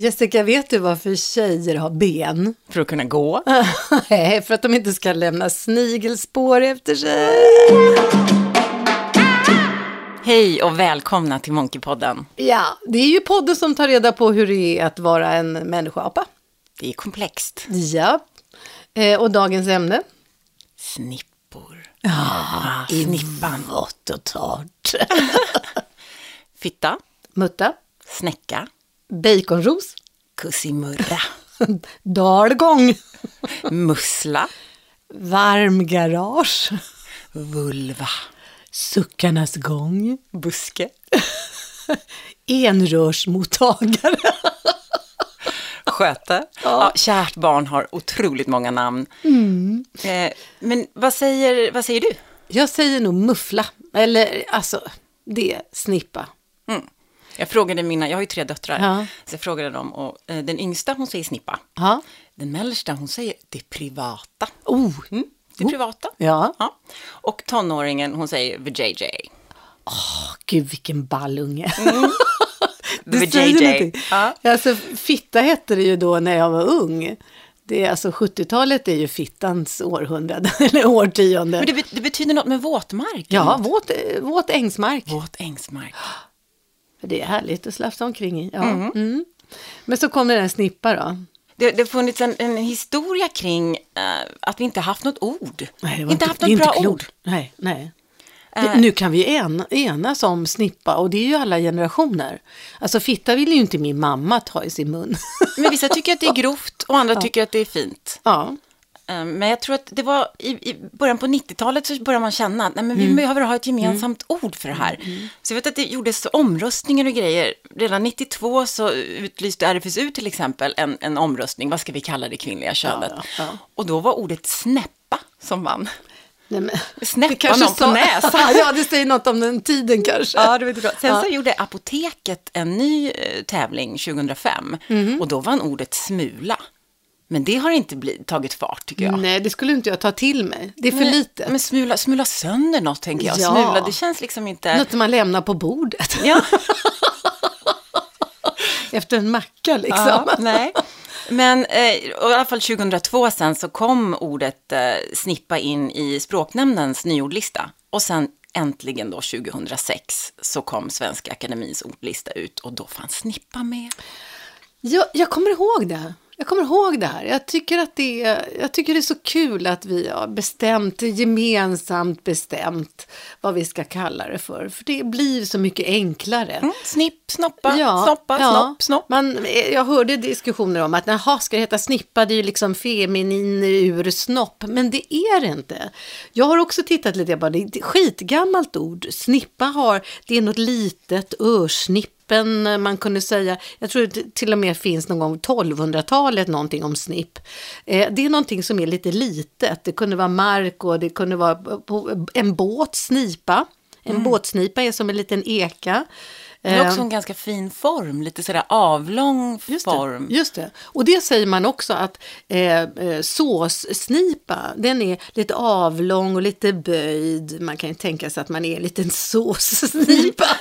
Jessica, vet du varför tjejer har ben? För att kunna gå. Nej, för att de inte ska lämna snigelspår efter sig. Hej och välkomna till Monkeypodden. Ja, det är ju podden som tar reda på hur det är att vara en människoapa. Det är komplext. Ja, eh, och dagens ämne? Snippor. Ja, snippan. Vått och torrt. Fitta. Mutta, Snäcka. Baconros, Kussimurra. dalgång, Mussla. varmgarage, Vulva. suckarnas gång, Buske. enrörsmottagare. Sköte. Ja. kärt barn har otroligt många namn. Eh, men vad säger, vad säger du? Jag säger nog muffla, eller alltså, det, snippa. Jag frågade mina, jag har ju tre döttrar, Ja. så jag frågade dem och eh, den yngsta hon säger snippa. Ja. Den mellersta hon säger det privata. Oh, Mm, det privata. ja. Ja. Och tonåringen hon säger the JJ. Gud, vilken ball unge. The Det JJ. Ja. Alltså, fitta hette det ju då när jag var ung. Det är, alltså 70-talet är ju fittans århundrade, eller årtionde. Men det, det betyder något med våtmark. Ja, våt, våt ängsmark. Våt ängsmark. Det är härligt att slafsa omkring i. Ja. Mm. Men så kommer den snippa då. Det, det har funnits en, en historia kring eh, att vi inte haft något ord. Nej, det var inte haft något bra klokt. ord. Nej, nej. Det, nu kan vi en, enas om snippa och det är ju alla generationer. Alltså fitta vill ju inte min mamma ta i sin mun. Men vissa tycker att det är grovt och andra tycker att det är fint. ja. Eh, Men jag tror att det var i, i början på 90-talet så började man känna att nej, men Mm. vi behöver ha ett gemensamt ord för det här. Så jag vet att det gjordes omröstningar och grejer. Redan 92 så utlyste RFSU till exempel en, en omröstning. Vad ska vi kalla det kvinnliga könet? ja, ja. Och då var ordet snäppa som vann. Nej, men, Snäppa någon på näsan. ja, det säger något om den tiden kanske. Ja, det vet bra. Sen Ja. så gjorde Apoteket en ny eh, tävling 2005 Mhm. och då vann ordet smula. Men det har inte blivit, tagit fart tycker jag. Nej, det skulle inte jag ta till mig. Det är för Nej, lite. Men smula, smula sönder något tänker jag. Ja. Smula, det känns liksom inte... Något man lämnar på bordet. Ja, Efter en macka liksom. ja, nej. Men eh, i alla fall 2002 sen så kom ordet eh, snippa in i språknämndens nyordlista. Och sen äntligen då 2006 så kom Svenska Akademins ordlista ut och då fanns snippa med. Jag, jag kommer ihåg det. Jag kommer ihåg det här. Jag tycker att det är, jag tycker det är så kul att vi har bestämt, gemensamt bestämt vad vi ska kalla det för. För det blir så mycket enklare. Mm, snipp, snoppa, snoppa, snopp, snopp. Man, jag hörde diskussioner om att naha, ska det heta snippa, det är ju liksom feminin ur snopp. Men det är det inte. Jag har också tittat lite på det, det är ett skitgammalt ord. Snippa har, det är något litet, örsnippen, man kunde säga, jag tror det till och med finns någon gång 1200-talet någonting om snipp. Eh, det är någonting som är lite litet, det kunde vara mark och det kunde vara på en båt, snipa. En Mm. båtsnipa är som en liten eka. Det är Eh, också en ganska fin form, lite sådär avlång Just det, form. just det. Och det säger man också att eh, eh, såssnipa, den är lite avlång och lite böjd. Man kan ju tänka sig att man är en liten såssnipa.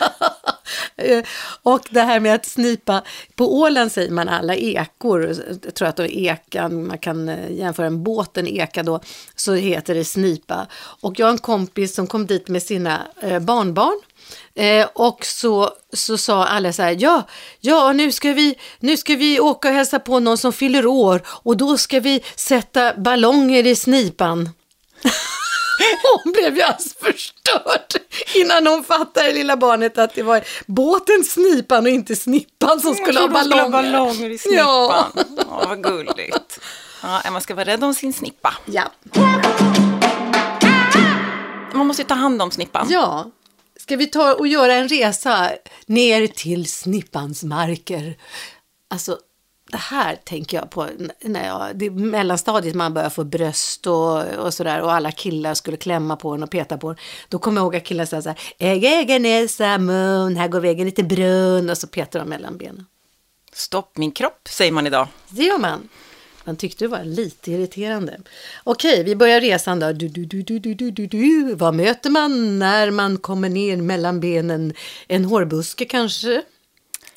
Eh, och det här med att snipa, på Åland säger man alla ekor, jag tror att det är ekan, man kan jämföra en båt, en eka då, så heter det snipa. Och jag har en kompis som kom dit med sina barnbarn. Eh, och så, så sa alla så här, ja, ja nu, ska vi, nu ska vi åka och hälsa på någon som fyller år och då ska vi sätta ballonger i snipan. Hon blev ju alldeles förstörd innan hon fattade, lilla barnet, att det var båten Snipan och inte Snippan som skulle ha ballonger. Skulle ha ballonger i snippan. Ja. Ja. vad gulligt. Ja, man ska vara rädd om sin snippa. Ja. Man måste ju ta hand om snippan. ja, ska vi ta och göra en resa ner till Snippans marker? Alltså, det här tänker jag på när jag, det är mellanstadiet man börjar få bröst och, och sådär och alla killar skulle klämma på en och peta på en. Då kommer jag ihåg att killar sa så här, äga, näsa, mun, här går vägen lite brunn och så petar de mellan benen. Stopp min kropp, säger man idag. Det gör man. Man tyckte det var lite irriterande. Okej, vi börjar resan då. Du, du, du, du, du, du, du, du. Vad möter man när man kommer ner mellan benen? En hårbuske kanske?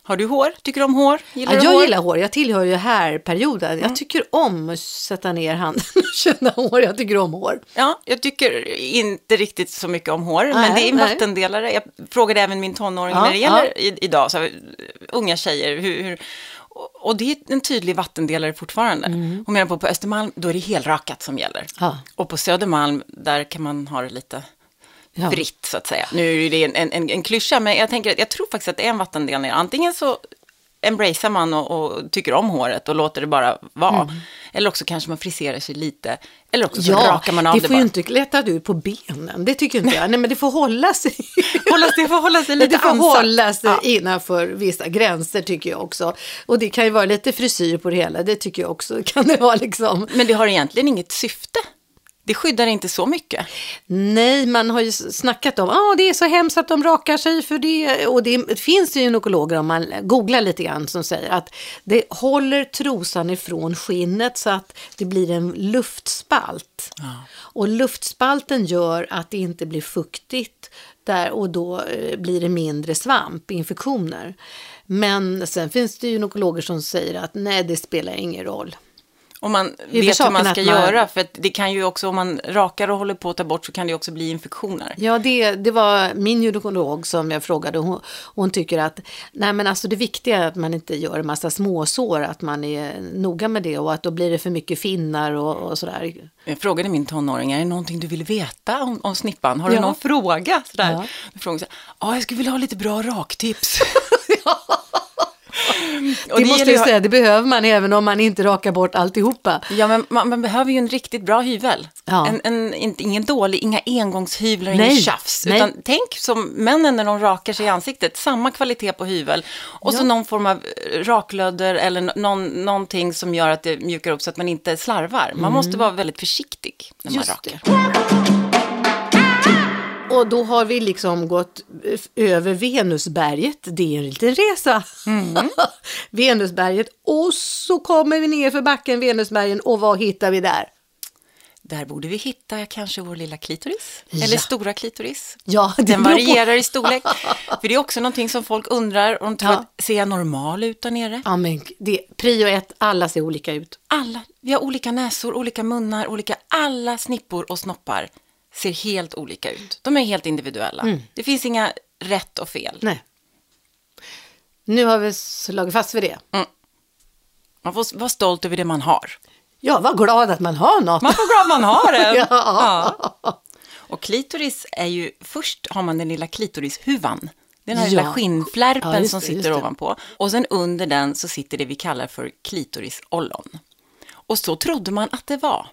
Har du hår? Tycker du om hår? Gillar Ja, jag hår? Mm. gillar hår, jag tillhör ju här-perioden. Jag tycker om att sätta ner handen och känna hår, jag tycker om hår. Ja, jag tycker inte riktigt så mycket om hår, men Nej, det är en vattendelare. Jag frågade även min tonåring Ja, när det gäller i, idag, så unga tjejer, hur, hur, och det är en tydlig vattendelare fortfarande. Hon menar på på Östermalm, då är det helrakat som gäller. Mm. Ja. Och på Södermalm, där kan man ha det lite Ja. fritt, så att säga. Nu är det en, en, en, klyscha, men jag tänker jag tror faktiskt att det är en vattendelare. Antingen så embracear man och, och tycker om håret och låter det bara vara. Mm. Eller också kanske man friserar sig lite. Eller också så rakar man av det det, får bara. ju inte lätta ut på benen, det tycker inte jag. Nej, men det får hålla sig. hålla sig, får hålla sig lite det får ansatt. hålla sig Ja. innanför vissa gränser tycker jag också. Och det kan ju vara lite frisyr på det hela, det tycker jag också. Kan det vara liksom. Men det har egentligen inget syfte. Det skyddar inte så mycket. Nej, man har ju snackat om att ah, det är så hemskt att de rakar sig för det. Och det finns ju gynekologer om man googlar lite grann som säger att det håller trosan ifrån skinnet så att det blir en luftspalt. Och luftspalten gör att det inte blir fuktigt där och då eh, blir det mindre svamp, infektioner. Men sen finns det ju gynekologer som säger att nej, det spelar ingen roll. Om man vet hur Huvudsaken man ska man- göra. För det kan ju också, om man rakar och håller på att ta bort, så kan det också bli infektioner. Ja, det, det var min gynekolog som jag frågade. Hon, hon tycker att nej, men alltså det viktiga är att man inte gör en massa småsår, att man är noga med det och att då blir det för mycket finnar och, och sådär. Jag frågade min tonåring, är det någonting du vill veta om, om snippan? Har du Ja. någon fråga? Sådär. Ja. Då frågade jag, ja, jag skulle vilja ha lite bra raktips. Och det, måste gäller ju jag ha- säga, det behöver man även om man inte rakar bort alltihopa. Ja, men man, man behöver ju en riktigt bra hyvel. Ja. En, en, inte, ingen dålig, inga engångshyvlar, Nej, ingen tjafs. nej. Utan tänk som männen när de rakar sig i ansiktet, samma kvalitet på hyvel. Och så Ja. någon form av eh, raklödder eller nå- någon, någonting som gör att det mjukar upp så att man inte slarvar. Man måste vara väldigt försiktig när man Mm. Just rakar. Och då har vi liksom gått över Venusberget. Det är en liten resa. Venusberget. Och så kommer vi ner för backen Venusbergen och vad hittar vi där? Där borde vi hitta kanske vår lilla klitoris. Ja. Eller stora klitoris. Ja, Den varierar i storlek. För det är också någonting som folk undrar. De tror Ja. att, ser jag normal ut där nere? Ja, men det, prio ett, alla ser olika ut. Alla, vi har olika näsor, olika munnar, olika, alla snippor och snoppar ser helt olika ut. De är helt individuella. Mm. Det finns inga rätt och fel. Nej. Nu har vi slagit fast vid det. Man får vara stolt över det man har. Ja, var glad att man har något. Man får vara glad man har det. Ja. Ja. Och klitoris är ju, först har man den lilla klitorishuvan. Den här Ja. lilla skinnflärpen Ja, som sitter ovanpå. Och sen under den så sitter det vi kallar för klitorisollon. Och så trodde man att det var.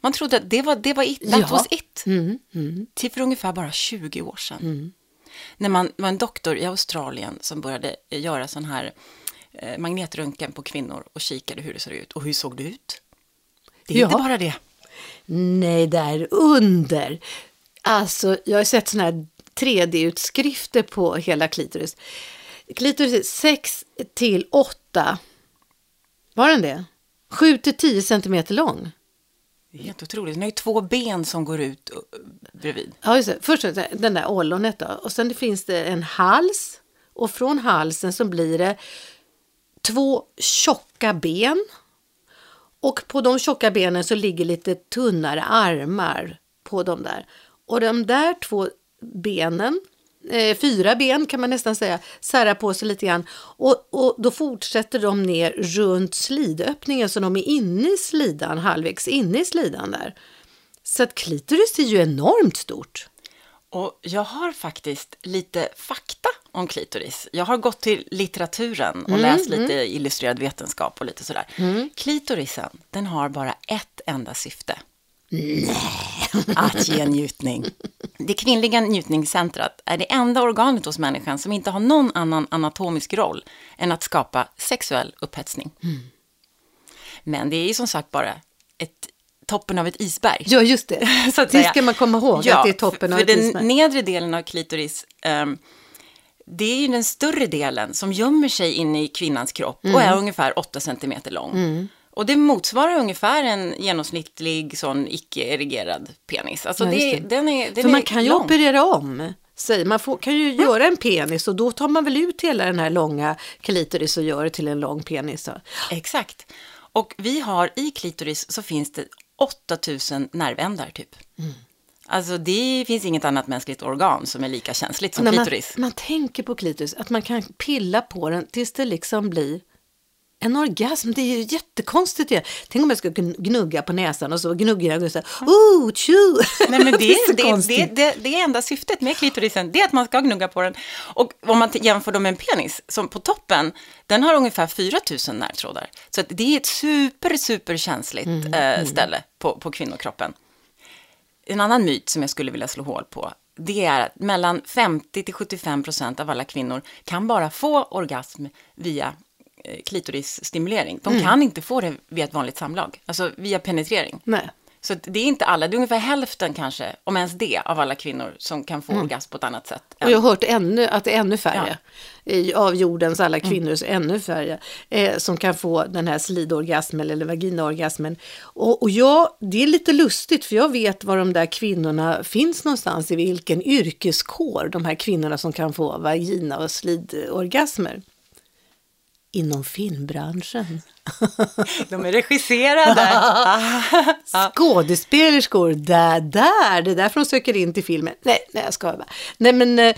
Man trodde att det var, det var it, that Ja. was it. Mm, mm. Till för ungefär bara 20 år sedan. När man var en doktor i Australien som började göra sån här eh, magnetröntgen på kvinnor och kikade hur det ser ut. Och hur såg det ut? Det är Ja. inte bara det. Nej, där under. Alltså, jag har sett sådana här 3D-utskrifter på hela klitoris. Klitoris är 6 till 8. Var den det? 7 till 10 centimeter lång. Det är helt otroligt. Den har ju två ben som går ut uh, bredvid. Ja, just det. Först det den där ollonet då. Och sen finns det en hals. Och från halsen så blir det två tjocka ben. Och på de tjocka benen så ligger lite tunnare armar på de där. Och de där två benen, eh, fyra ben kan man nästan säga, särar på sig lite grann. Och, och då fortsätter de ner runt slidöppningen så de är inne i slidan, halvvägs inne i slidan där. Så att klitoris är ju enormt stort. Och jag har faktiskt lite fakta om klitoris. Jag har gått till litteraturen och läst lite illustrerad vetenskap och lite sådär. Klitorisen, den har bara ett enda syfte. Att ge njutning. Det kvinnliga njutningscentrat är det enda organet hos människan som inte har någon annan anatomisk roll än att skapa sexuell upphetsning. Men det är ju som sagt bara ett, toppen av ett isberg. Ja, just det. Så det ska man komma ihåg, Ja, att det är toppen för, av för ett den isberg. nedre delen av klitoris, ehm, det är ju den större delen som gömmer sig inne i kvinnans kropp och Mm. är ungefär 8 centimeter lång. Och det motsvarar ungefär en genomsnittlig sån icke-erigerad penis. Alltså Ja, det, det. Den är, den För är man kan ju lång. operera om säger, man får, kan ju göra en penis och då tar man väl ut hela den här långa klitoris och gör det till en lång penis. Exakt. Och vi har i klitoris så finns det 8000 nervändar typ. Alltså det finns inget annat mänskligt organ som är lika känsligt som När man, klitoris. man tänker på klitoris, att man kan pilla på den tills det liksom blir en orgasm. Det är ju jättekonstigt. Tänk om jag skulle gn- gnugga på näsan och så gnuggar jag och så oh, tju! Nej, men det, så det, det, det, det är enda syftet med klitorisen, det är att man ska gnugga på den. Och om man jämför dem med en penis, som på toppen, den har ungefär 4 000 nervtrådar. Så att det är ett super, super känsligt Mm, eh, ställe på, på kvinnokroppen. En annan myt som jag skulle vilja slå hål på, det är att mellan 50 till 75 procent av alla kvinnor kan bara få orgasm via eh, klitorisstimulering. Mm. De kan inte få det via ett vanligt samlag, alltså via penetrering. Nej. Så det är inte alla, det är ungefär hälften kanske, om ens det, av alla kvinnor som kan Mm. få orgasm på ett annat sätt. Och jag har hört ännu, att det är ännu färre i, av jordens alla kvinnor, så ännu färre eh, som kan få den här slidorgasmen eller vaginaorgasmen. Och, och jag, det är lite lustigt för jag vet var de där kvinnorna finns någonstans, i vilken yrkeskår de här kvinnorna som kan få vagina och slidorgasmer. Inom filmbranschen. De är regisserade. Skådespelerskor, där, där, det är därför de söker in till filmen. Nej, nej jag skojar bara. Nej, men eh,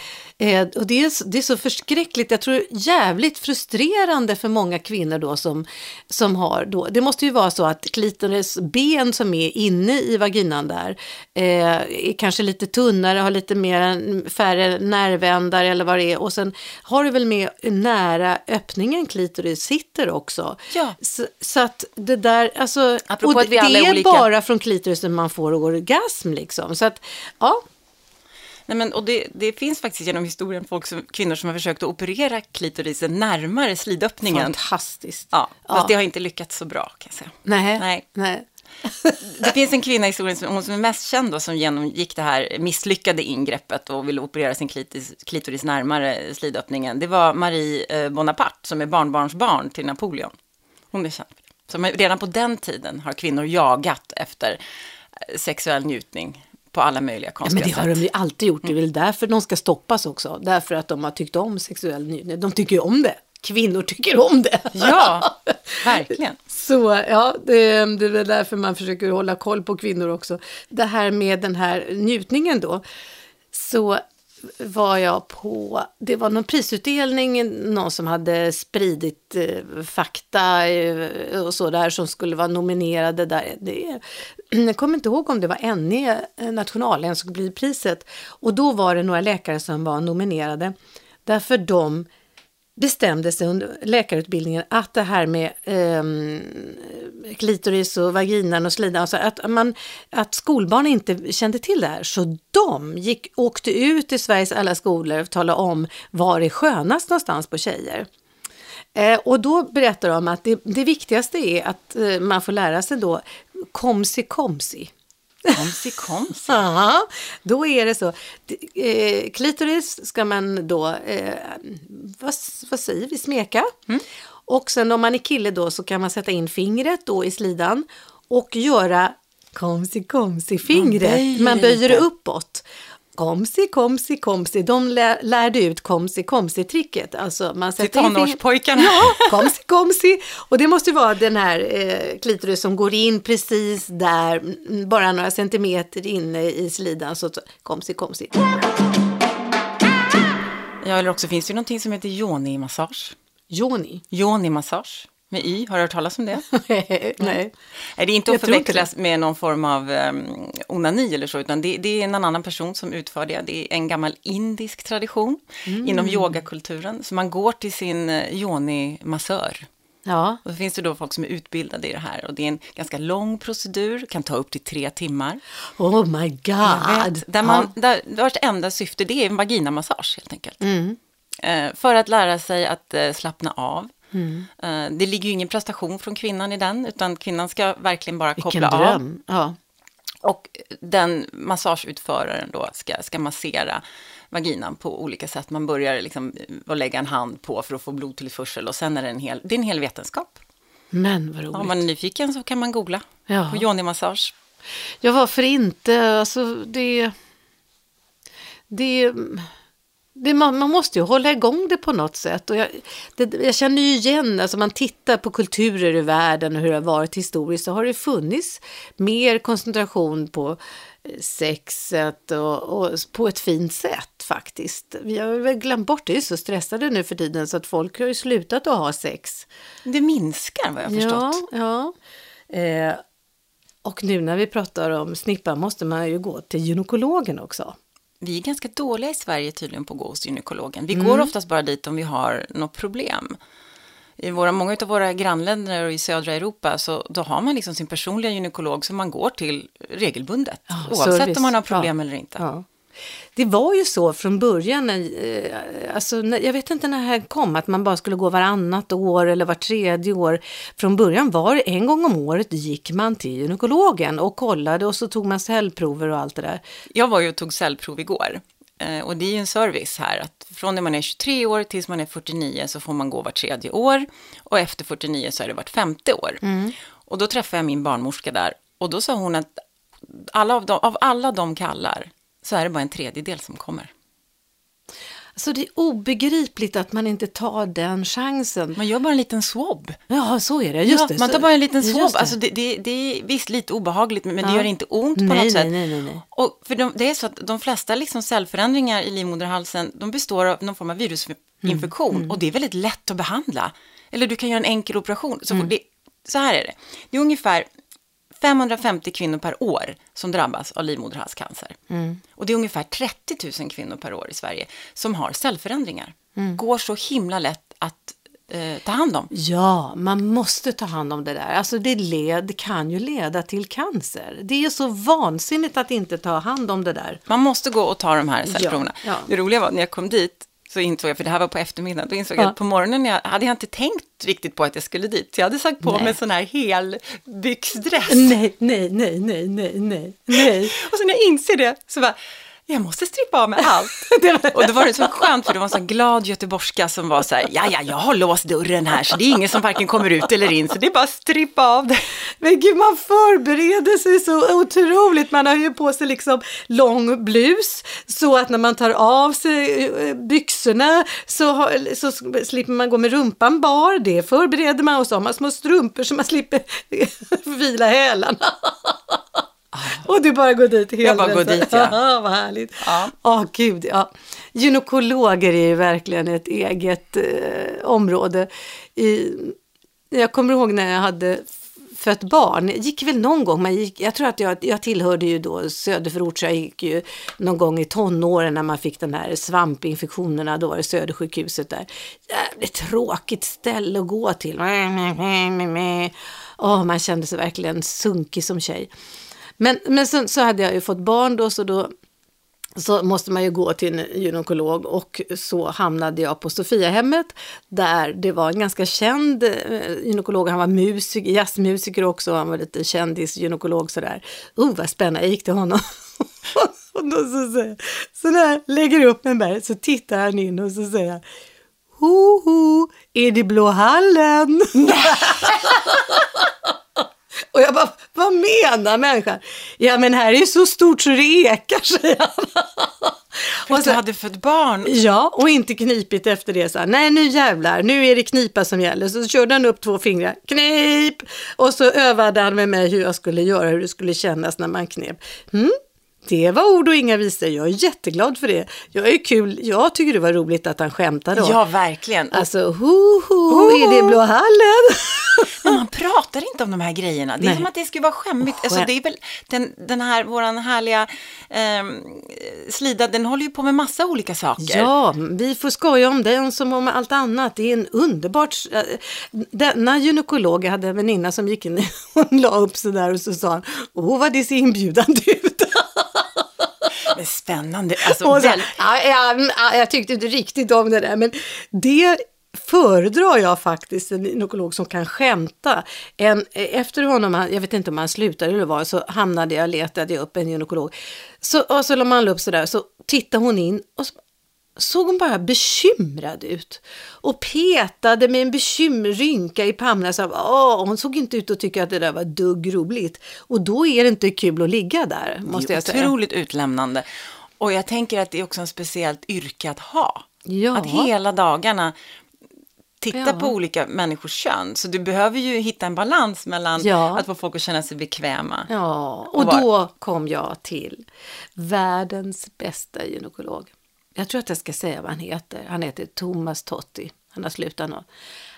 och det, är, det är så förskräckligt, jag tror jävligt frustrerande för många kvinnor då som, som har då, det måste ju vara så att klitoris ben som är inne i vaginan där eh, är kanske lite tunnare, har lite mer, färre nervändar eller vad det är och sen har du väl med nära öppningen klitoris sitter också. Ja. Så, så att det där, alltså, Apropå och det är olika. bara från klitorisen man får orgasm liksom. Så att, ja, Nej, men, och det, det finns faktiskt genom historien folk som, kvinnor som har försökt att operera klitorisen närmare slidöppningen. fantastiskt. Ja, fast Ja. det har inte lyckats så bra kan jag säga. Nej, Nej. nej. Det finns en kvinna i historien, som, hon som är mest känd då, som genomgick det här misslyckade ingreppet och ville operera sin klitoris, klitoris närmare slidöppningen. Det var Marie eh, Bonaparte som är barnbarnsbarn till Napoleon. Hon är känd för det. Så redan på den tiden har kvinnor jagat efter eh, sexuell njutning på alla möjliga Ja, konstiga men det har sätt. de ju alltid gjort. Det är väl därför de ska stoppas också. Därför att de har tyckt om sexuell njutning. De tycker ju om det. Kvinnor tycker om det. Ja, verkligen. Så ja, det, det är väl därför man försöker hålla koll på kvinnor också. Det här med den här njutningen då. Så var jag på, det var någon prisutdelning, någon som hade spridit eh, fakta eh, och så där som skulle vara nominerade där. Det, jag kommer inte ihåg om det var NE, eh, Nationalencyklopedipriset. Och då var det några läkare som var nominerade. Därför de bestämde sig under läkarutbildningen att det här med eh, klitoris och vaginan och slidan, alltså att, man, att skolbarn inte kände till det här. Så de gick, åkte ut i Sveriges alla skolor och talade om var det är skönast någonstans på tjejer. Eh, och då berättar de att det, det viktigaste är att eh, man får lära sig då komsi komsi. Komsi, komsi. Ja, då är det så. Eh, klitoris ska man då, eh, vad, vad säger vi, smeka. Och sen om man är kille då så kan man sätta in fingret då i slidan och göra komsi komsi fingret. Man böjer det uppåt. Komsi, komsi, komsi. De lär, lärde ut komsi, komsi-tricket. Alltså man Till sätter fingret- tonårspojkarna. Ja, komsi, komsi. Och det måste vara den här eh, klitoris som går in precis där, mm, bara några centimeter inne i slidan. Så komsi, komsi. Ja, eller också finns det ju någonting som heter yoni-massage. Joni. Yoni-massage med y, har du hört talas om det? Nej. Nej, det är inte att förväxlas med någon form av um, onani eller så, utan det, det är en annan person som utför det. Det är en gammal indisk tradition Mm. inom yogakulturen. Så man går till sin uh, yoni-massör. Ja, Och så finns det då folk som är utbildade i det här. Och det är en ganska lång procedur, kan ta upp till tre timmar. oh my god. Vet, där man, ja. där, vars enda syfte det är en vaginamassage helt enkelt. Mm. Eh, för att lära sig att eh, slappna av. Mm. Eh, det ligger ju ingen prestation från kvinnan i den, utan kvinnan ska verkligen bara Vilken koppla av. dröm. Ja. Och den massageutföraren då ska, ska massera vaginan på olika sätt. Man börjar liksom att lägga en hand på för att få blodtillförsel och sen är det en hel, det är en hel vetenskap. Men vad roligt. Om man är nyfiken så kan man googla Ja. på yoni-massage. Ja, varför inte? Alltså, det... det, det, man, man måste ju hålla igång det på något sätt. Och jag, det, jag känner ju igen, alltså man tittar på kulturer i världen och hur det har varit historiskt, så har det funnits mer koncentration på eh, sexet och, och på ett fint sätt faktiskt. Vi har väl glömt bort det, är så stressade nu för tiden så att folk har ju slutat att ha sex. Det minskar vad jag har förstått. Ja, ja. Eh, och nu när vi pratar om snippa måste man ju gå till gynekologen också. Vi är ganska dåliga i Sverige tydligen på att gå hos gynekologen. Vi går oftast bara dit om vi har något problem. I våra, många av våra grannländer och i södra Europa så då har man liksom sin personliga gynekolog som man går till regelbundet. Ja, oavsett service. om man har problem Ja. eller inte. Ja. Det var ju så från början, när, eh, alltså, jag vet inte när det här kom, att man bara skulle gå varannat år eller var tredje år. Från början var det en gång om året gick man till gynekologen och kollade och så tog man cellprover och allt det där. Jag var ju och tog cellprov igår. Eh, Och det är ju en service här att från när man är 23 år tills man är 49 så får man gå var tredje år och efter 49 så är det vart femte år. Och då träffade jag min barnmorska där och då sa hon att alla av, dem, av alla de kallar så är det bara en tredjedel som kommer. Alltså det är obegripligt att man inte tar den chansen. Man gör bara en liten swab. Ja, så är det. Just ja, det. man så- tar bara en liten swab. det. Alltså det, det, det är visst lite obehagligt, men det Ja. gör inte ont på Nej, något nej, sätt. nej, nej, nej. Och för de, det är så att de flesta liksom cellförändringar i livmoderhalsen, de består av någon form av virusinfektion. Mm, Och det är väldigt lätt att behandla. Eller du kan göra en enkel operation. Så, Mm. det, så här är det. Det är ungefär 550 kvinnor per år som drabbas av livmoderhalscancer. Mm. Och det är ungefär 30 000 kvinnor per år i Sverige som har cellförändringar. Mm. Går så himla lätt att eh, ta hand om. Ja, man måste ta hand om det där. Alltså det, led, det kan ju leda till cancer. Det är så vansinnigt att inte ta hand om det där. Man måste gå och ta de här cellproverna. ja. Det roliga var när jag kom dit så insåg jag, för det här var på eftermiddagen, då insåg jag Ja. att på morgonen jag, hade jag inte tänkt riktigt på att jag skulle dit. Så jag hade sagt på Nej. mig en sån här helbyxdress. Nej, nej, nej, nej, nej, nej, nej. Och så när jag inser det så bara, jag måste strippa av mig allt. och då var det så skönt för det var en sån glad göteborgska som var så här, ja, ja, jag har låst dörren här så det är ingen som varken kommer ut eller in så det är bara strippa av det. Men gud, man förbereder sig så otroligt. Man har ju på sig liksom lång blus så att när man tar av sig eh, byxorna så, har, så slipper man gå med rumpan bar. Det förbereder man och så har man små strumpor så man slipper vila hälarna. Och du bara går dit helt Jag bara går dit, ja. ja. Vad härligt. Ja. Åh gud, ja. Gynekologer är ju verkligen ett eget eh, område. I, jag kommer ihåg när jag hade fött barn, det gick väl någon gång, man gick, jag tror att jag, jag tillhörde ju då söderförort, så jag gick ju någon gång i tonåren när man fick den här svampinfektionerna, då var det Södersjukhuset där. Jävligt tråkigt ställe att gå till. Åh, man kände sig verkligen sunkig som tjej. Men, men sen så hade jag ju fått barn då, så då så måste man ju gå till en gynekolog och så hamnade jag på Sofiahemmet där det var en ganska känd eh, gynekolog, han var musiker, jazzmusiker också, han var lite kändisgynekolog sådär. Oh vad spännande, jag gick till honom. och då så säger så när jag lägger upp mig där så tittar han in och så säger ho ho, är det Blå hallen? Och jag bara, vad menar människan? Ja men här är ju så stort så det ekar, säger han. För att du hade fött barn. Ja, och inte knipigt efter det. Så här, Nej, nu jävlar, nu är det knipa som gäller. Så körde han upp två fingrar, knip! Och så övade han med mig hur jag skulle göra, hur det skulle kännas när man knep. Mm, det var ord och inga visor. Jag är jätteglad för det. Jag är kul. Jag tycker det var roligt att han skämtade. Ja, verkligen. Alltså, ho, ho, är det Blå hallen? Men man pratar inte om de här grejerna. Det är Nej. som att det skulle vara skämmigt. Alltså, skäm- det är väl den, den här, våran härliga ehm, Slida, den håller ju på med massa olika saker. Ja, vi får skoja om den som om allt annat. Det är en underbart... eh, Denna gynekolog, jag hade en väninna som gick in och la upp sig där och så sa han, åh vad det ser inbjudande ut. Men spännande. Alltså, Och så, väl, ja, ja, ja, jag tyckte inte riktigt om det där, men det föredrar jag faktiskt en gynekolog som kan skämta. En, efter honom, jag vet inte om han slutade eller vad, så hamnade jag, letade jag upp en gynekolog. Så, och så la man upp sådär, så tittade hon in och så såg hon bara bekymrad ut. Och petade med en bekymmer, rynka i pannan. Så, åh, hon såg inte ut att tycka att det där var dugg roligt. Och då är det inte kul att ligga där, måste det är jag säga. otroligt utlämnande. Och jag tänker att det är också en speciellt yrke att ha. Ja. Att hela dagarna titta Ja. på olika människors kön. Så du behöver ju hitta en balans mellan Ja. att få folk att känna sig bekväma. Ja, Och och då kom jag till världens bästa gynekolog. Jag tror att jag ska säga vad han heter. Han heter Thomas Totti. Han har slutat nu.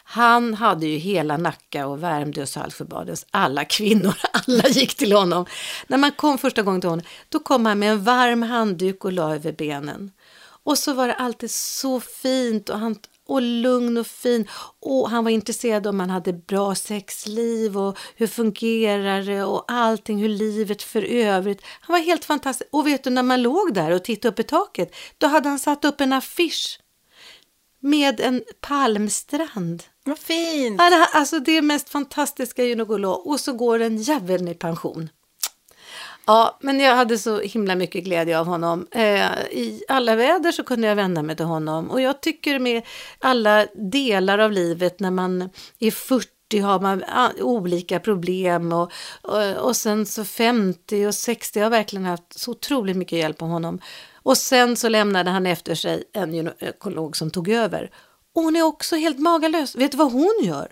Han hade ju hela Nacka och Värmdö och Saltsjöbadens alla kvinnor, alla gick till honom. När man kom första gången till honom, då kom han med en varm handduk och la över benen. Och så var det alltid så fint och, han, och lugn och fin. Och han var intresserad om man hade bra sexliv och hur fungerar det och allting, hur livet för övrigt. Han var helt fantastisk. Och vet du, när man låg där och tittade upp i taket, då hade han satt upp en affisch med en palmstrand. Vad fint! Alltså det är mest fantastiska gynekolog och så går den jäveln i pension. Ja, men jag hade så himla mycket glädje av honom. Eh, I alla väder så kunde jag vända mig till honom. Och jag tycker med alla delar av livet när man är 40 har man olika problem och, och, och sen så 50 och 60 jag har verkligen haft så otroligt mycket hjälp av honom. Och sen så lämnade han efter sig en gynekolog som tog över. Och hon är också helt magalös. Vet du vad hon gör?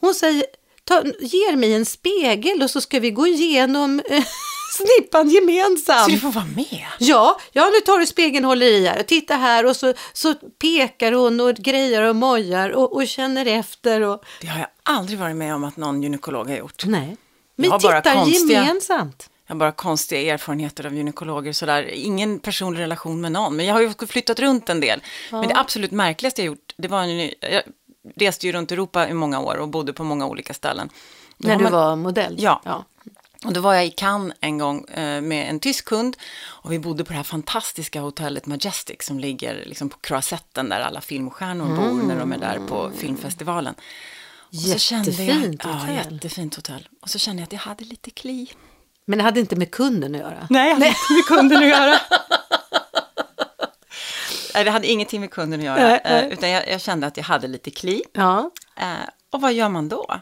Hon säger, ta, ger mig en spegel och så ska vi gå igenom eh, snippan Så gemensamt. du får vara med. Ja, ja, nu tar du spegeln, håller i här och titta här och så, så pekar hon och grejer och mojar och, och känner efter. Och... Det har jag aldrig varit med om att någon gynekolog har gjort. Nej, vi tittar konstiga- gemensamt. Jag har bara konstiga erfarenheter av gynekologer sådär. Ingen personlig relation med någon. Men jag har ju flyttat runt en del. Men det absolut märkligaste jag gjort, det var en, jag reste ju runt Europa i många år och bodde på många olika ställen. Då När du man- var modell? Ja. ja. Och då var jag i Cannes en gång eh, med en tysk kund och vi bodde på det här fantastiska hotellet Majestic som ligger liksom på Croisetten där alla filmstjärnor bor när de är där på filmfestivalen. Och så kände jag- Jättefint Ja, hotell. jättefint hotell. Och så kände jag att jag hade lite kli. Men det hade inte med kunden att göra? Nej, jag hade inte med kunden att göra. Nej, det hade ingenting med kunden att göra. Nej, nej. eh, Utan jag, jag kände att jag hade lite kli. Ja. Eh, Och vad gör man då?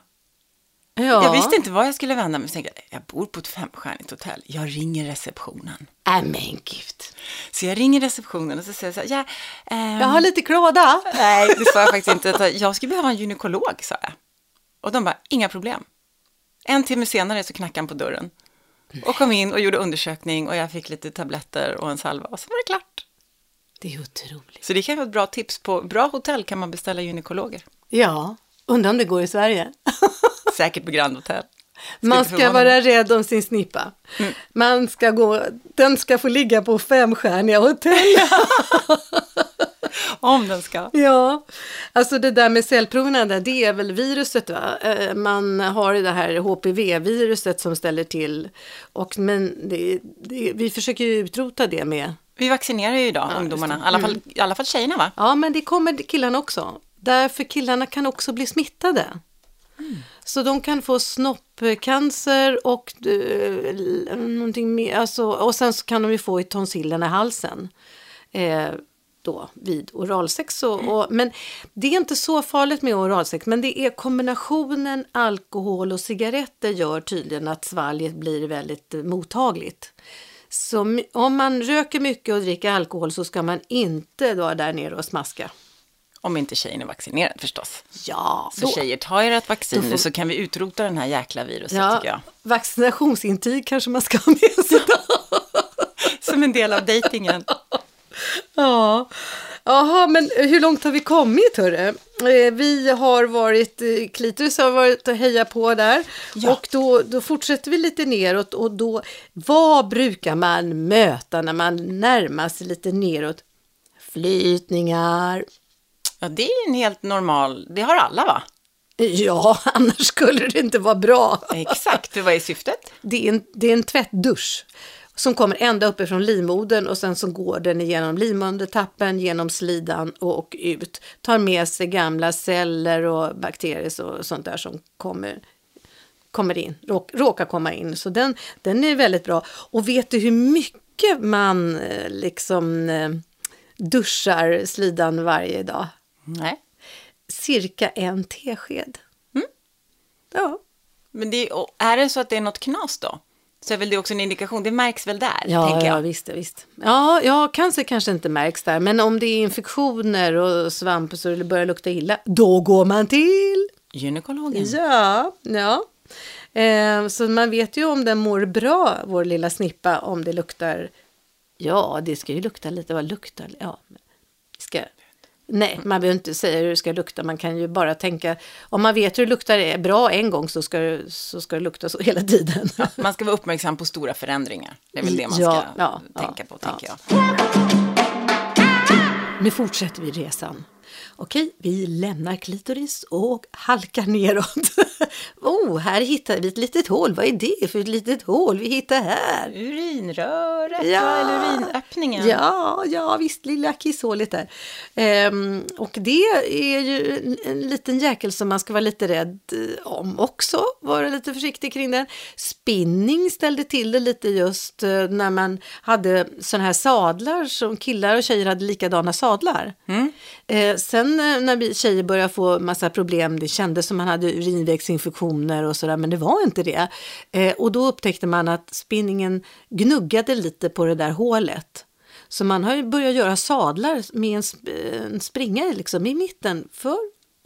Ja. Jag visste inte vad jag skulle vända mig. Tänkte jag, jag bor på ett femstjärnigt hotell. Jag ringer receptionen. Äh, men gud. Så jag ringer receptionen och så säger jag så här, ja, ehm, Jag har lite klåda. Nej, det sa jag faktiskt inte. Jag skulle behöva en gynekolog, sa jag. Och de bara, inga problem. En timme senare så knackade han på dörren. Och kom in och gjorde undersökning och jag fick lite tabletter och en salva och så var det klart. Det är otroligt. Så det kan vara ett bra tips. På bra hotell kan man beställa gynekologer. Ja, undrar om det går i Sverige. Säkert på Grand Hotel. Man ska vara rädd om sin snippa. Man ska gå, den ska få ligga på femstjärniga hotell. Om den ska. ja, alltså det där med cellprovnande, det är väl viruset va? Eh, Man har det här HPV-viruset som ställer till. Och, men det, det, vi försöker ju utrota det med. Vi vaccinerar ju idag ungdomarna. I alla, fall, I alla fall tjejerna va? Ja, men det kommer killarna också. Därför killarna kan också bli smittade. Så de kan få snoppcancer och eh, någonting mer, alltså, och sen så kan de ju få i tonsillerna i halsen. Eh, då vid oralsex. Och, och, men det är inte så farligt med oralsex, men det är kombinationen alkohol och cigaretter gör tydligen att svalget blir väldigt eh, mottagligt. Så om man röker mycket och dricker alkohol så ska man inte vara där nere och smaska. Om inte tjejen är vaccinerad förstås. Ja, Så tjejer, ta ert vaccin Då nu får- så kan vi utrota den här jäkla viruset ja, tycker jag. vaccinationsintyg kanske man ska ha med sig. Som en del av dejtingen. Ja, Jaha, men hur långt har vi kommit hörru? Eh, Vi har varit, eh, Klitoris har varit och heja på där Ja. och då, då fortsätter vi lite neråt och då, vad brukar man möta när man närmar sig lite neråt? Flytningar. Ja, det är en helt normal, det har alla va? Ja, annars skulle det inte vara bra. Exakt, för vad är syftet? Det är en, det är en tvättdusch som kommer ända uppifrån livmodern och sen så går den igenom livmodertappen, genom slidan och, och ut. Tar med sig gamla celler och bakterier och sånt där som kommer, kommer in, råk, råkar komma in. Så den, den är väldigt bra. Och vet du hur mycket man eh, liksom eh, duschar slidan varje dag? Nej. Cirka en tesked. Ja. Men det, är det så att det är något knas då? så är väl det också en indikation. Det märks väl där, Ja, tänker jag. ja visst, visst. Ja, ja, cancer kanske inte märks där, men om det är infektioner och svamp så det börjar lukta illa, då går man till Gynekologen. Ja, ja. Eh, så man vet ju om den mår bra, vår lilla snippa, om det luktar... Ja, det ska ju lukta lite. Vad luktar? Ja. Nej, man behöver inte säga hur det ska lukta. Man kan ju bara tänka... Om man vet hur det luktar bra en gång så ska, så ska det lukta så hela tiden. Man ska vara uppmärksam på stora förändringar. Det är väl det man Ja, ska ja, tänka ja, på, ja. tänker jag. Nu fortsätter vi resan. Okej, vi lämnar klitoris och halkar neråt. oh, här hittar vi ett litet hål. Vad är det för ett litet hål vi hittar här? Urinröret, Ja. eller urinöppningen. Ja, ja visst, lilla kisshålet där. Ehm, och det är ju en, en liten jäkel som man ska vara lite rädd eh, om också. Vara lite försiktig kring den. Spinning ställde till det lite just eh, när man hade sådana här sadlar som killar och tjejer hade likadana sadlar. Eh, sen eh, när vi tjejer började få massa problem, det kändes som man hade urinvägsinfektioner och sådär, men det var inte det. Eh, och då upptäckte man att spinningen gnuggade lite på det där hålet. Så man har ju börjat göra sadlar med en, sp- en springa liksom, i mitten för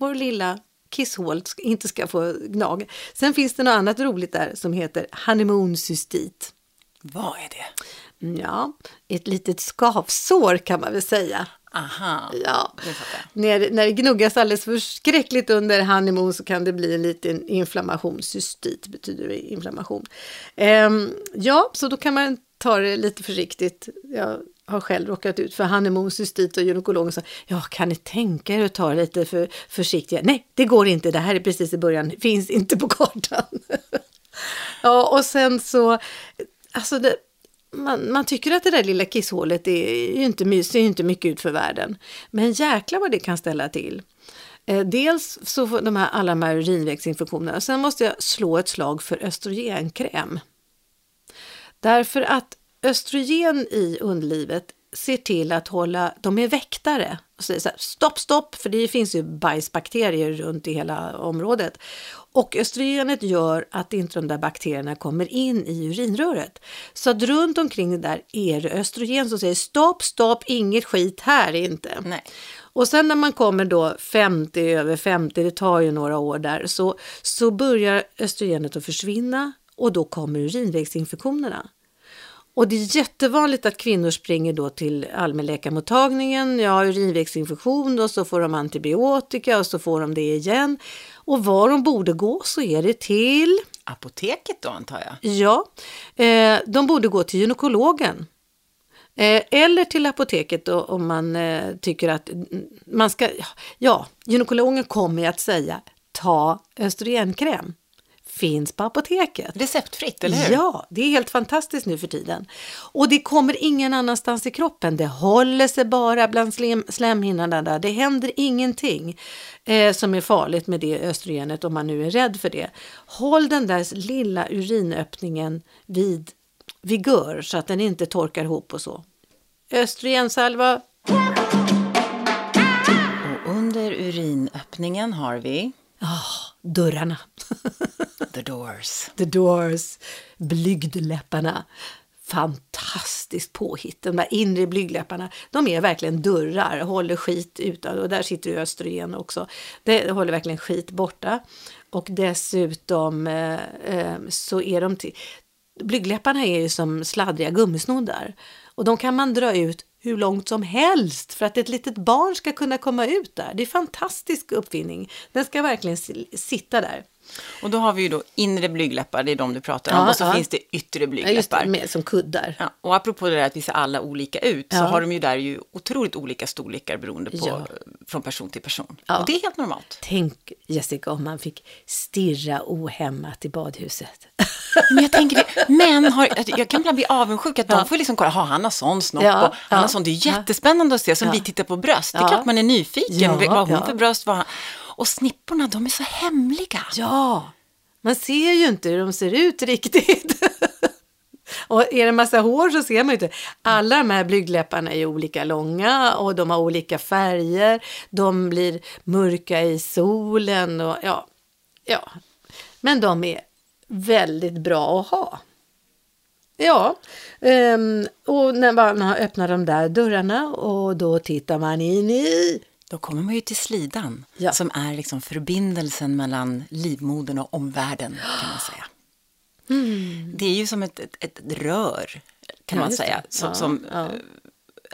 vår lilla kisshål inte ska få gnaga. Sen finns det något annat roligt där som heter honeymoon-cystit. Vad är det? Mm, Ja, ett litet skavsår kan man väl säga. Aha, Ja. När, när det gnuggas alldeles förskräckligt under honeymoon så kan det bli en liten inflammation. Cystit betyder inflammation. Ehm, ja, så då kan man ta det lite försiktigt. Jag har själv råkat ut för honeymoon, cystit och gynekologen sa ja, kan ni tänka er att ta det lite för försiktiga? Nej, det går inte. Det här är precis i början. Finns inte på kartan. ja, och sen så, alltså det, man, man tycker att det där lilla kisshålet är ju inte, ser ju inte mycket ut för världen. Men jäklar vad det kan ställa till. Eh, dels så får de här, alla de här urinvägsinfektionerna. Sen måste jag slå ett slag för östrogenkräm. Därför att östrogen i underlivet ser till att hålla, de är väktare. Och säger så här, stopp, stopp, för det finns ju bajsbakterier runt i hela området. Och östrogenet gör att inte de där bakterierna kommer in i urinröret. Så att runt omkring det där är det östrogen som säger stopp, stopp, inget skit här inte. Nej. Och sen när man kommer då 50, över 50, det tar ju några år där, så, så börjar östrogenet att försvinna och då kommer urinvägsinfektionerna. Och det är jättevanligt att kvinnor springer då till allmänläkarmottagningen, ja urinvägsinfektion och så får de antibiotika och så får de det igen. Och var de borde gå så är det till, Apoteket då, antar jag? ja, eh, de borde gå till gynekologen. Eh, eller till apoteket då, om man eh, tycker att man ska, ja, gynekologen kommer att säga ta östrogenkräm. Finns på apoteket. Receptfritt, eller hur? Ja, det är helt fantastiskt nu för tiden. Och det kommer ingen annanstans i kroppen. Det håller sig bara bland slem, slemhinnorna där. Det händer ingenting eh, som är farligt med det östrogenet om man nu är rädd för det. Håll den där lilla urinöppningen vid vigör så att den inte torkar ihop och så. Östrogensalva, Och under urinöppningen har vi dörrarna. the doors. The Doors, blygdläpparna. Fantastiskt påhitt, de där inre blygdläpparna. De är verkligen dörrar, håller skit utan och där sitter ju östrogen också. Det håller verkligen skit borta. Och dessutom eh, eh, så är de. Blygdläpparna är ju som sladdriga gummisnoddar. Och de kan man dra ut hur långt som helst för att ett litet barn ska kunna komma ut där. Det är en fantastisk uppfinning. Den ska verkligen sitta där. Och då har vi ju då inre blygdläppar, det är de du pratar om. Ja, och så ja. finns det yttre Ja, blygdläppar. det, med, som kuddar. Ja, och apropå det där att vi ser alla olika ut, så Ja. har de ju där ju otroligt olika storlekar beroende på, Ja. från person till person. Ja. Och det är helt normalt. Tänk Jessica om man fick stirra ohämmat i badhuset. Men jag tänker, det, män har, jag kan ibland bli avundsjuk att de får liksom kolla, ha han har sån snopp Ja, och han ja, har sån. Det är jättespännande att se, som Ja. vi tittar på bröst. Det är Ja. klart man är nyfiken, Ja, vad har hon ja. för bröst? Vad han... Och snipporna, de är så hemliga. Ja, man ser ju inte hur de ser ut riktigt. Och är det en massa hår så ser man ju inte. Alla de här blygdläpparna är ju olika långa och de har olika färger. De blir mörka i solen och ja, ja. Men de är väldigt bra att ha. Ja, ehm, och när man öppnar de där dörrarna och då tittar man in i... Då kommer man ju till slidan, Ja. som är liksom förbindelsen mellan livmodern och omvärlden, kan man säga. Det är ju som ett, ett, ett rör, kan Mm. Ja, man säga, som, Ja, som eh,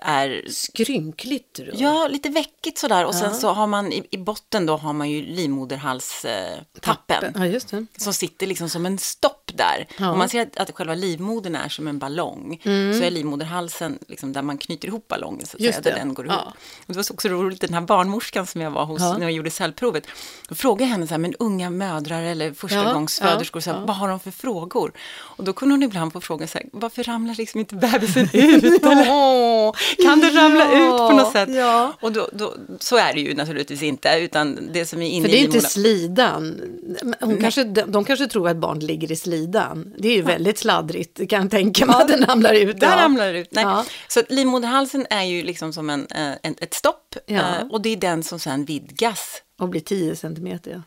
är Skrynkligt rör. Ja, lite veckigt sådär. Och sen så har man i, i botten då har man ju livmoderhalstappen. Tappen, Ja, just det. som sitter liksom som en stopp där. Ja. Mm. Om man ser att, att själva livmodern är som en ballong så är livmoderhalsen liksom där man knyter ihop ballongen så att Just säga, där den går ihop. Ja. Och det var så också roligt, den här barnmorskan som jag var hos Ja. när jag gjorde cellprovet. Då frågade jag henne så här, men unga mödrar eller förstagångsföderskor, Ja, här, vad har de för frågor? Och då kunde hon ibland få frågan så här, varför ramlar liksom inte bebisen ut? Eller, kan det ramla ut på något sätt? Och då, då, så är det ju naturligtvis inte, utan det som är inne För det är i inte slidan. Hon kanske, de, de kanske tror att barn ligger i slidan. Det är ju väldigt sladdrigt, kan jag tänka mig, att den ramlar ut. Där ja. ramlar ut. Nej. Ja. Så livmoderhalsen är ju liksom som en, eh, en, ett stopp Ja. eh, och det är den som sen vidgas. Och blir 10 centimeter. Ja.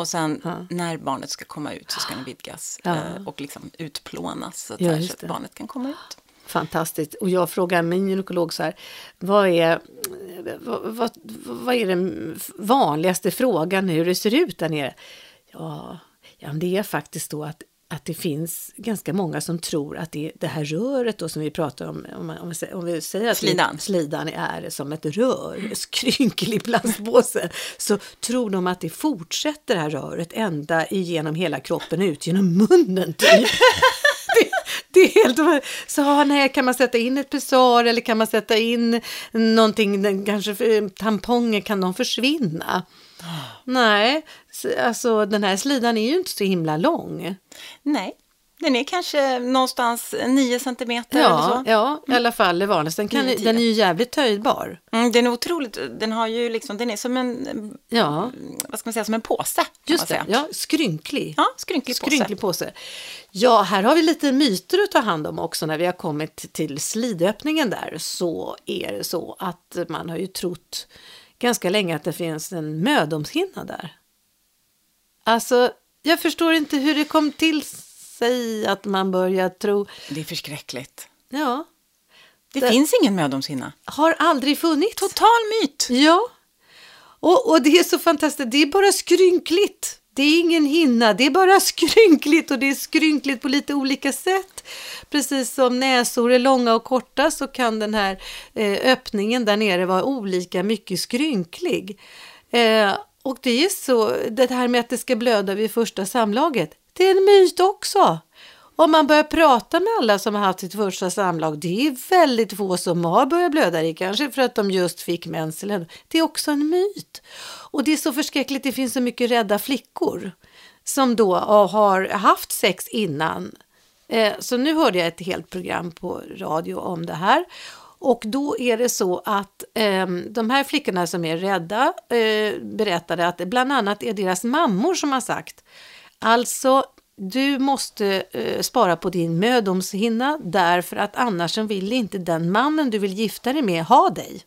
Och sen Ja. när barnet ska komma ut så ska den vidgas Ja. eh, och liksom utplånas så att, Ja, här, så att barnet kan komma ut. Fantastiskt. Och jag frågar min gynekolog så här, vad är, vad, vad, vad är den vanligaste frågan hur det ser ut där nere? Ja, ja det är faktiskt då att, att det finns ganska många som tror att det, det här röret då som vi pratar om, om, man- om, vi, säger- om vi säger att Slidan. slidan är som ett rör, skrynklig plastpåse, så tror de att det fortsätter det här röret ända igenom hela kroppen ut genom munnen typ. det, det är helt... Så ja, nej, kan man sätta in ett pessar eller kan man sätta in någonting, kanske för- tamponger, kan de försvinna? Nej, så- alltså den här slidan är ju inte så himla lång. Nej, den är kanske någonstans 9 centimeter eller Ja, så. ja, i alla fall det vanligaste. Den, kan, den är ju jävligt töjbar. Mm, den är otroligt, den har ju liksom, den är som en, Ja, vad ska man säga, som en påse. Just det. Ja, skrynklig. Ja, skrynklig påse. Skrynklig påse. Ja, här har vi lite myter att ta hand om också när vi har kommit till slidöppningen där. Så är det så att man har ju trott ganska länge att det finns en mödomshinna där. Alltså, jag förstår inte hur det kom till sig att man börjar tro, Det är förskräckligt. ja, Det, Det- finns ingen mödomshinna. har aldrig funnits. Total myt. Ja, och, och det är så fantastiskt. Det är bara skrynkligt. Det är ingen hinna, det är bara skrynkligt och det är skrynkligt på lite olika sätt. Precis som näsor är långa och korta så kan den här eh, öppningen där nere vara olika mycket skrynklig. Eh, och det är så, det här med att det ska blöda vid första samlaget, det är en myt också. Om man börjar prata med alla som har haft sitt första samlag, det är väldigt få som har börjat blöda det, kanske för att de just fick mens. Det är också en myt. Och det är så förskräckligt, det finns så mycket rädda flickor som då har haft sex innan. Eh, så nu hörde jag ett helt program på radio om det här. Och då är det så att eh, de här flickorna som är rädda eh, berättade att det bland annat är deras mammor som har sagt Alltså, du måste eh, spara på din mödomshinna därför att annars så vill inte den mannen du vill gifta dig med ha dig.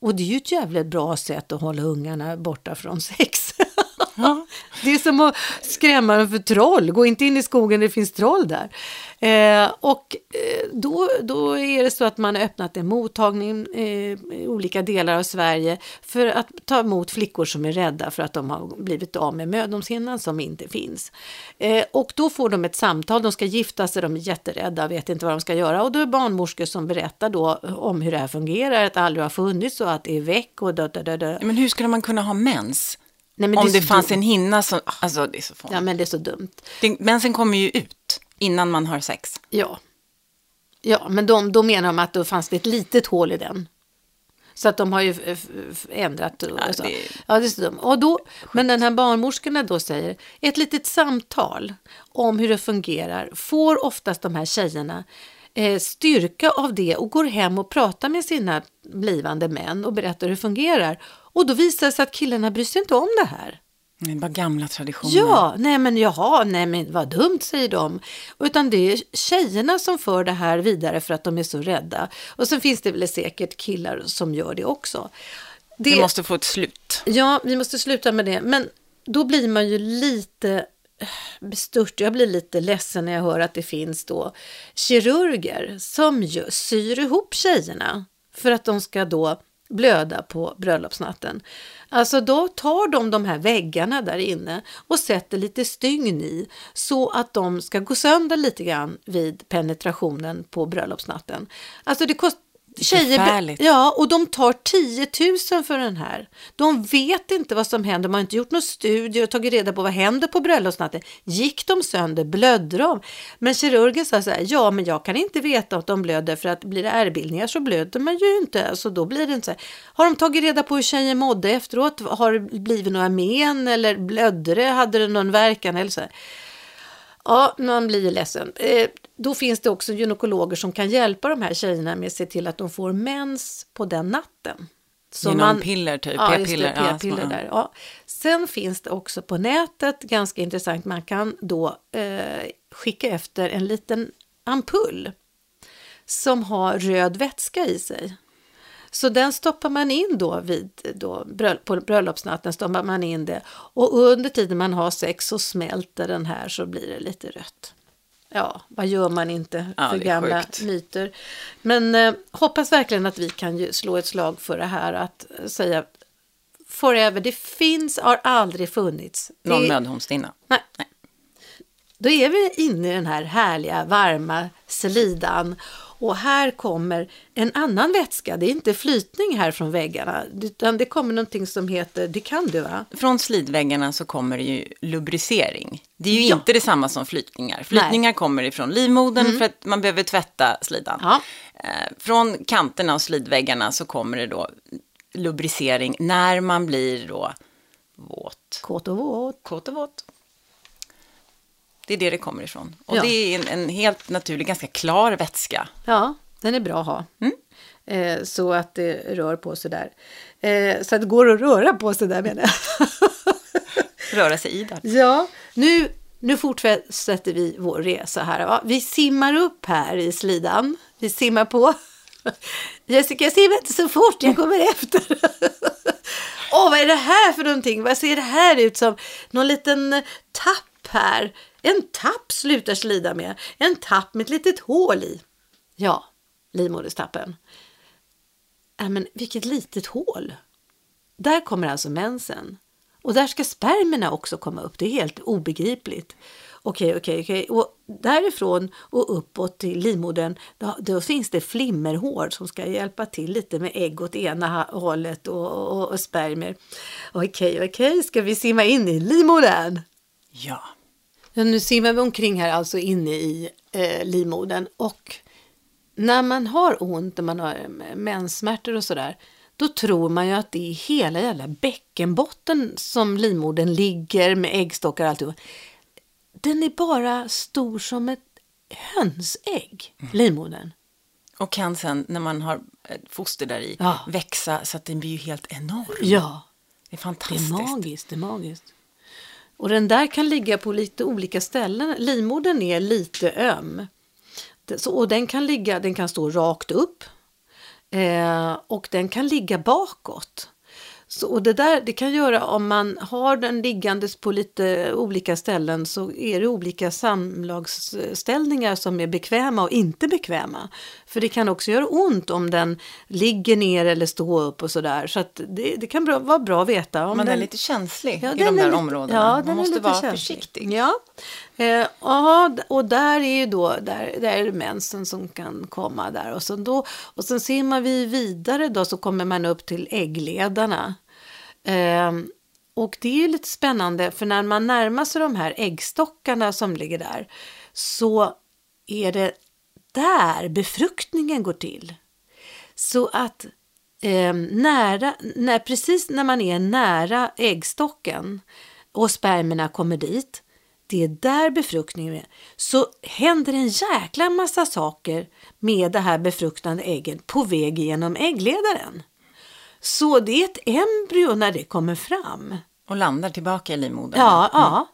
Och det är ju ett jävligt bra sätt att hålla ungarna borta från sex. Ja. Det är som att skrämma dem för troll. Gå inte in i skogen, det finns troll där. Eh, och eh, då, då är det så att man har öppnat en mottagning eh, i olika delar av Sverige för att ta emot flickor som är rädda för att de har blivit av med mödomshinnan som inte finns. Eh, och då får de ett samtal, de ska gifta sig, de är jätterädda, vet inte vad de ska göra. Och då är det barnmorskor som berättar då om hur det här fungerar, att det aldrig har funnits och att det är väck och dö, dö, dö, dö. Men hur skulle man kunna ha mens? Nej, Om det så fanns dumt. en hinna som, alltså det är så fånigt. Ja, men det är så dumt. Det- Mensen kommer ju ut innan man har sex. Ja. Ja, men de, då menar de att då fanns det ett litet hål i den. Så att de har ju ändrat. Och, Ja, det- ja, det är så dumt. Och då, men den här barnmorskorna då säger, ett litet samtal om hur det fungerar får oftast de här tjejerna eh, styrka av det och går hem och pratar med sina blivande män och berättar hur det fungerar. Och då visar det sig att killarna bryr sig inte om det här. Det bara gamla traditioner. Ja, nej men jaha, nej men vad dumt säger de. Utan det är tjejerna som för det här vidare för att de är så rädda. Och sen finns det väl säkert killar som gör det också. Det, Det måste få ett slut. Ja, vi måste sluta med det. Men då blir man ju lite bestört. Jag blir lite ledsen när jag hör att det finns då kirurger som ju syr ihop tjejerna för att de ska då blöda på bröllopsnatten. Alltså då tar de de här väggarna där inne och sätter lite stygn i så att de ska gå sönder lite grann vid penetrationen på bröllopsnatten. Alltså det kost, Tjejer, ja, och de tar 10 000 för den här. De vet inte vad som händer, de har inte gjort någon studie och tagit reda på vad händer på bröllopsnatten. Gick de sönder, blödde de? Men kirurgen sa så här, ja men jag kan inte veta att de blöder för att blir det ärrbildningar så blöder man ju inte. Alltså då blir det inte så här. Har de tagit reda på hur tjejen mådde efteråt? Har det blivit några men eller blödde det? Hade det någon verkan eller så här? Ja, man blir ju ledsen. Eh, då finns det också gynekologer som kan hjälpa de här tjejerna med att se till att de får mens på den natten. Så Genom piller typ, Ja, p-piller. Ja, p-piller små- där. Ja. Sen finns det också på nätet, ganska intressant, man kan då eh, skicka efter en liten ampull som har röd vätska i sig. Så den stoppar man in då vid då, på bröllopsnatten, stoppar man in det. Och under tiden man har sex så smälter den här så blir det lite rött. Ja, vad gör man inte för det gamla sjukt. myter. Men eh, hoppas verkligen att vi kan slå ett slag för det här att eh, säga forever, det finns, har aldrig funnits. Det, Någon mödomshinna. Nej. Då är vi inne i den här härliga, varma slidan. Och här kommer en annan vätska. Det är inte flytning här från väggarna. Utan det kommer någonting som heter, det kan du va? Från slidväggarna så kommer det ju lubricering. Det är ju Ja. inte detsamma som flytningar. Flytningar kommer ifrån livmodern för att man behöver tvätta slidan. Ja. Eh, från kanterna och slidväggarna så kommer det då lubricering när man blir då våt. Kåt och våt. Kåt och våt. Det är det det kommer ifrån. Och Ja. det är en, en helt naturlig, ganska klar vätska. Ja, den är bra att ha. Eh, så att det rör på sig där. Eh, så att det går att röra på sig där menar jag. Röra sig i där. Ja, nu, nu fortsätter vi vår resa här. Va? Vi simmar upp här i slidan. Vi simmar på. Jessica, simma inte så fort, jag kommer efter. Åh, vad är det här för någonting? Vad ser det här ut som? Någon liten tapp här. En tapp slutar slida med. En tapp med ett litet hål i. Ja, livmoderstappen. Äh, men vilket litet hål. Där kommer alltså mensen. Och där ska spermierna också komma upp. Det är helt obegripligt. Okej, okej, okej. Och därifrån och uppåt till livmodern, då, då finns det flimmerhår som ska hjälpa till lite med ägg åt ena hållet och, och, och spermier. Okej, okej, ska vi simma in i livmodern? Ja. Ja, nu simmar vi omkring här alltså inne i eh, livmodern och när man har ont, när man har eh, menssmärtor och sådär, då tror man ju att det är hela jävla bäckenbotten som livmodern ligger med äggstockar och alltihop. Den är bara stor som ett hönsägg, livmodern. Och kan sen, när man har ett foster där i, Ja. växa så att den blir ju helt enorm. Ja, Det är det fantastiskt. är magiskt, det är magiskt. Och den där kan ligga på lite olika ställen. Livmodern är lite öm. Så, och den kan ligga, den kan stå rakt upp. Eh, och den kan ligga bakåt. Så, och det där det kan göra om man har den liggandes på lite olika ställen så är det olika samlagsställningar som är bekväma och inte bekväma. För det kan också göra ont om den ligger ner eller står upp och sådär. Så att det, det kan bra, vara bra att veta. Om Man är den, lite känslig Ja, i de är där lite- områdena. Ja, Man är måste vara känslig. försiktig. Ja, eh, ja, och där är ju då där, där är det mensen som kan komma där. Och sen, då, och sen simmar vi vidare då så kommer man upp till äggledarna. Eh, och det är ju lite spännande för när man närmar sig de här äggstockarna som ligger där så är det där befruktningen går till. Så att eh, nära, när, precis när man är nära äggstocken och spermierna kommer dit, det är där befruktningen är, så händer en jäkla massa saker med det här befruktande ägget på väg genom äggledaren. Så det är ett embryo när det kommer fram. Och landar tillbaka i livmodern. Ja, ja.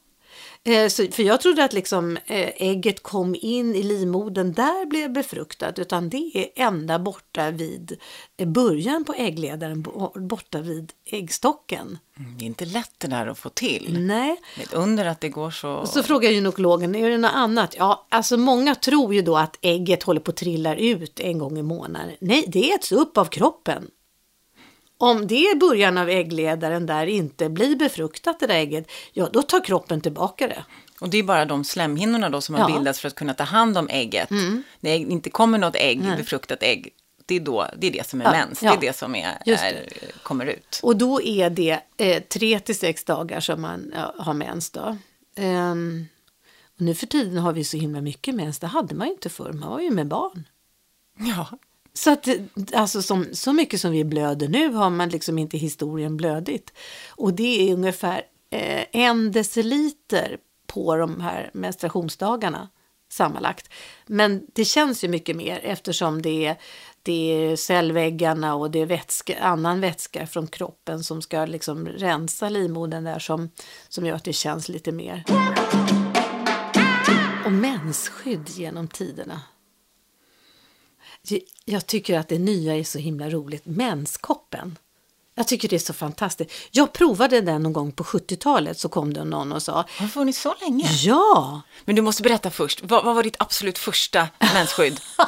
Eh, så, för jag trodde att liksom, eh, ägget kom in i livmodern, där blev befruktat. Utan det är ända borta vid eh, början på äggledaren, bo- borta vid äggstocken. Mm, Det är inte lätt det där att få till. Nej. Ett under att det går så... Och så frågar gynekologen, är det något annat? Ja, alltså många tror ju då att ägget håller på att trilla ut en gång i månaden. Nej, det äts upp av kroppen. Om det är början av äggledaren där inte blir befruktat det där ägget, ja då tar kroppen tillbaka det. Och det är bara de slemhinnorna då som har Ja. Mm. bildats för att kunna ta hand om ägget. När det inte kommer något ägg, befruktat ägg, det är, då, det är det som är Ja, mens. ja. Det är det som är, är, kommer ut. Och då är det eh, tre till sex dagar som man ja, har mens då. Ehm, och nu för tiden har vi så himla mycket mens, det hade man ju inte förr, man var ju med barn. Ja. Så att alltså som, så mycket som vi blöder nu har man liksom inte historien blödit. Och det är ungefär eh, en deciliter på de här menstruationsdagarna sammanlagt. Men det känns ju mycket mer eftersom det är, det är cellväggarna och det är vätska, annan vätska från kroppen som ska liksom rensa livmodern där som, som gör att det känns lite mer. Och mensskydd genom tiderna. Jag tycker att det nya är så himla roligt. Menskoppen. Jag tycker det är så fantastiskt. Jag provade den någon gång på 70-talet så kom det någon och sa Har funnits så länge? Ja, Men du måste berätta först, vad, vad var ditt absolut första mensskydd?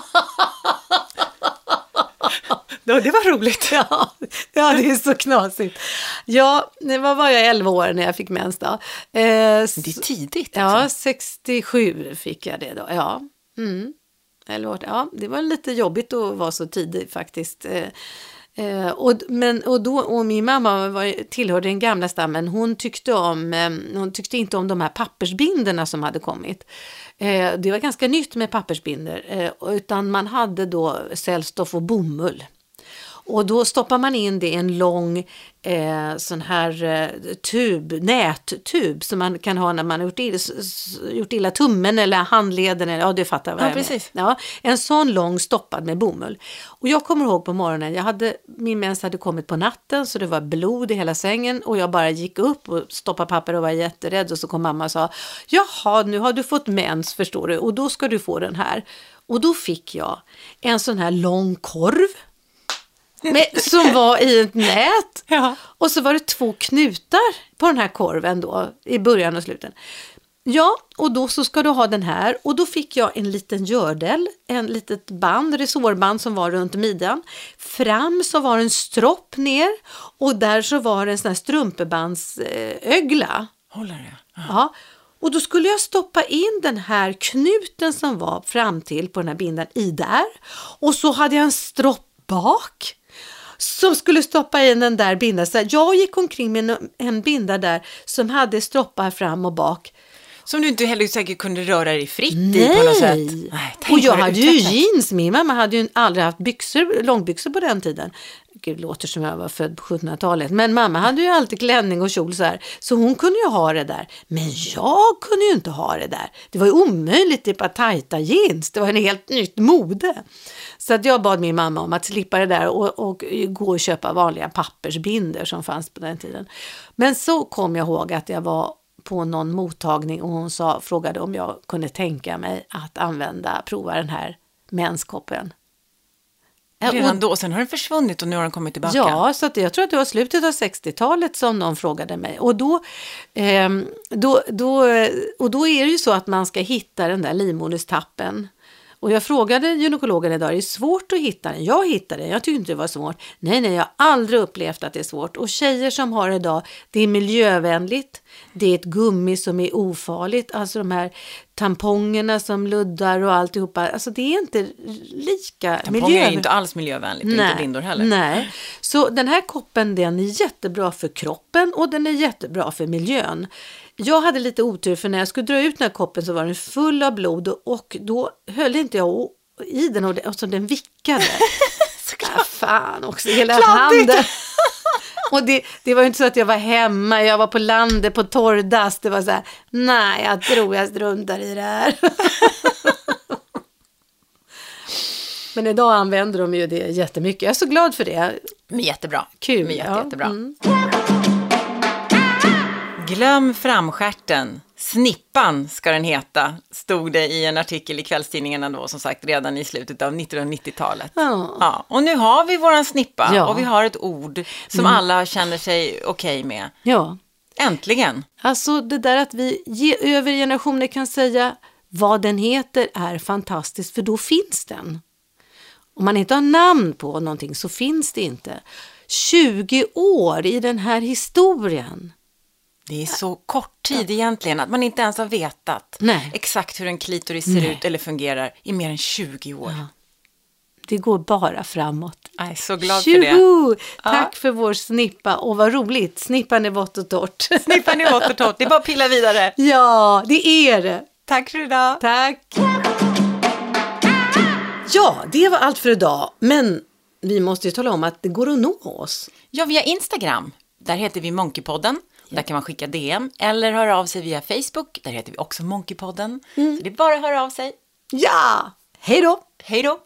ja, det var roligt. ja, ja det är så knasigt. Ja, det var, jag 11 år när jag fick mens då. Eh, Det är tidigt. Ja, 67 fick jag det då. Ja, mm. Eller vart, ja det var lite jobbigt att vara så tidig faktiskt. Eh, eh, och, men, och, då, och min mamma var, tillhörde den gamla stammen. Hon tyckte, om, eh, hon tyckte inte om de här pappersbinderna som hade kommit. Eh, det var ganska nytt med pappersbinder. Eh, utan man hade då cellstoff och bomull. Och då stoppar man in det i en lång eh, sån här eh, tub, nättub som man kan ha när man har gjort illa, gjort illa tummen eller handleden. Eller, ja, du fattar vad Ja, jag precis. menar. Ja, en sån lång stoppad med bomull. Och jag kommer ihåg på morgonen, jag hade, min mens hade kommit på natten så det var blod i hela sängen och jag bara gick upp och stoppade papper och var jätterädd och så kom mamma och sa Jaha, nu har du fått mens förstår du och då ska du få den här. Och då fick jag en sån här lång korv med, som var i ett nät. Ja. Och så var det två knutar på den här korven då i början och slutet. Ja, och då så ska du ha den här och då fick jag en liten gördel, en litet band, resårband som var runt midjan. Fram så var en stropp ner och där så var en sån här strumpebandsögla. Håller det? Ja. Ja, och då skulle jag stoppa in den här knuten som var fram till på den här bindan i där. Och så hade jag en stropp bak som skulle stoppa in den där bindan. Så jag gick omkring med en- en binda där som hade stroppar fram och bak. Som du inte heller säkert kunde röra dig fritt i på något sätt. Nej! och jag hade ju jeans. Min mamma hade ju aldrig haft byxor, långbyxor på den tiden. Gud, det låter som jag var född på 1700-talet. Men mamma hade ju alltid klänning och kjol så här. Så hon kunde ju ha det där. Men jag kunde ju inte ha det där. Det var ju omöjligt, det bara tajta jeans. Det var en helt nytt mode. Så att jag bad min mamma om att slippa det där och, och gå och köpa vanliga pappersbinder som fanns på den tiden. Men så kom jag ihåg att jag var på någon mottagning och hon sa, frågade om jag kunde tänka mig att använda, prova den här menskoppen. Redan då, sen har den försvunnit och nu har den kommit tillbaka. Ja, så att jag tror att det var slutet av 60-talet som någon frågade mig. Och då, ehm, då, då, och då är det ju så att man ska hitta den där livmoderstappen. Och jag frågade gynekologen idag, är det svårt att hitta den? Jag hittade den, jag tyckte inte det var svårt. Nej, nej, jag har aldrig upplevt att det är svårt. Och tjejer som har det idag, det är miljövänligt, det är ett gummi som är ofarligt, alltså de här tampongerna som luddar och alltihopa, alltså det är inte lika Tamponger är ju inte alls miljövänligt, och inte bindor heller. Nej, så den här koppen den är jättebra för kroppen och den är jättebra för miljön. Jag hade lite otur för när jag skulle dra ut den här koppen så var den full av blod och då höll inte jag i den och det- och så den vickade. ah, fan också, hela Kladdigt. handen. Och det, det var ju inte så att jag var hemma, jag var på landet på torrdass. Det var så här, nej jag tror jag struntar i det här. Men idag använder de ju det jättemycket. Jag är så glad för det. Men jättebra. Kul. Men jätte, ja. jättebra. Mm. Glöm framskärten. Snippan ska den heta, stod det i en artikel i kvällstidningarna då, som sagt, redan i slutet av 1990-talet. Ja. Ja, och nu har vi våran snippa Ja. Mm. och vi har ett ord som alla känner sig okej med. Ja, Äntligen! alltså det där att vi ge, över generationer kan säga vad den heter är fantastiskt, för då finns den. Om man inte har namn på någonting så finns det inte. 20 år i den här historien. Det är så kort tid egentligen att man inte ens har vetat Nej. exakt hur en klitoris ser Nej. ut eller fungerar i mer än 20 år. Det går bara framåt. Jag är så glad för det. Tack för vår snippa och vad roligt. Snippan är vått och torrt. Snippan är vått och torrt, det är bara att pilla vidare. ja, det är det. Tack för idag. Tack! Ja, det var allt för idag. Men vi måste ju tala om att det går att nå oss. Ja, via Instagram. Där heter vi Monkeypodden. Där kan man skicka DM eller höra av sig via Facebook. Där heter vi också Monkeypodden. Så det är bara att höra av sig. Ja! Hej då! Hej då!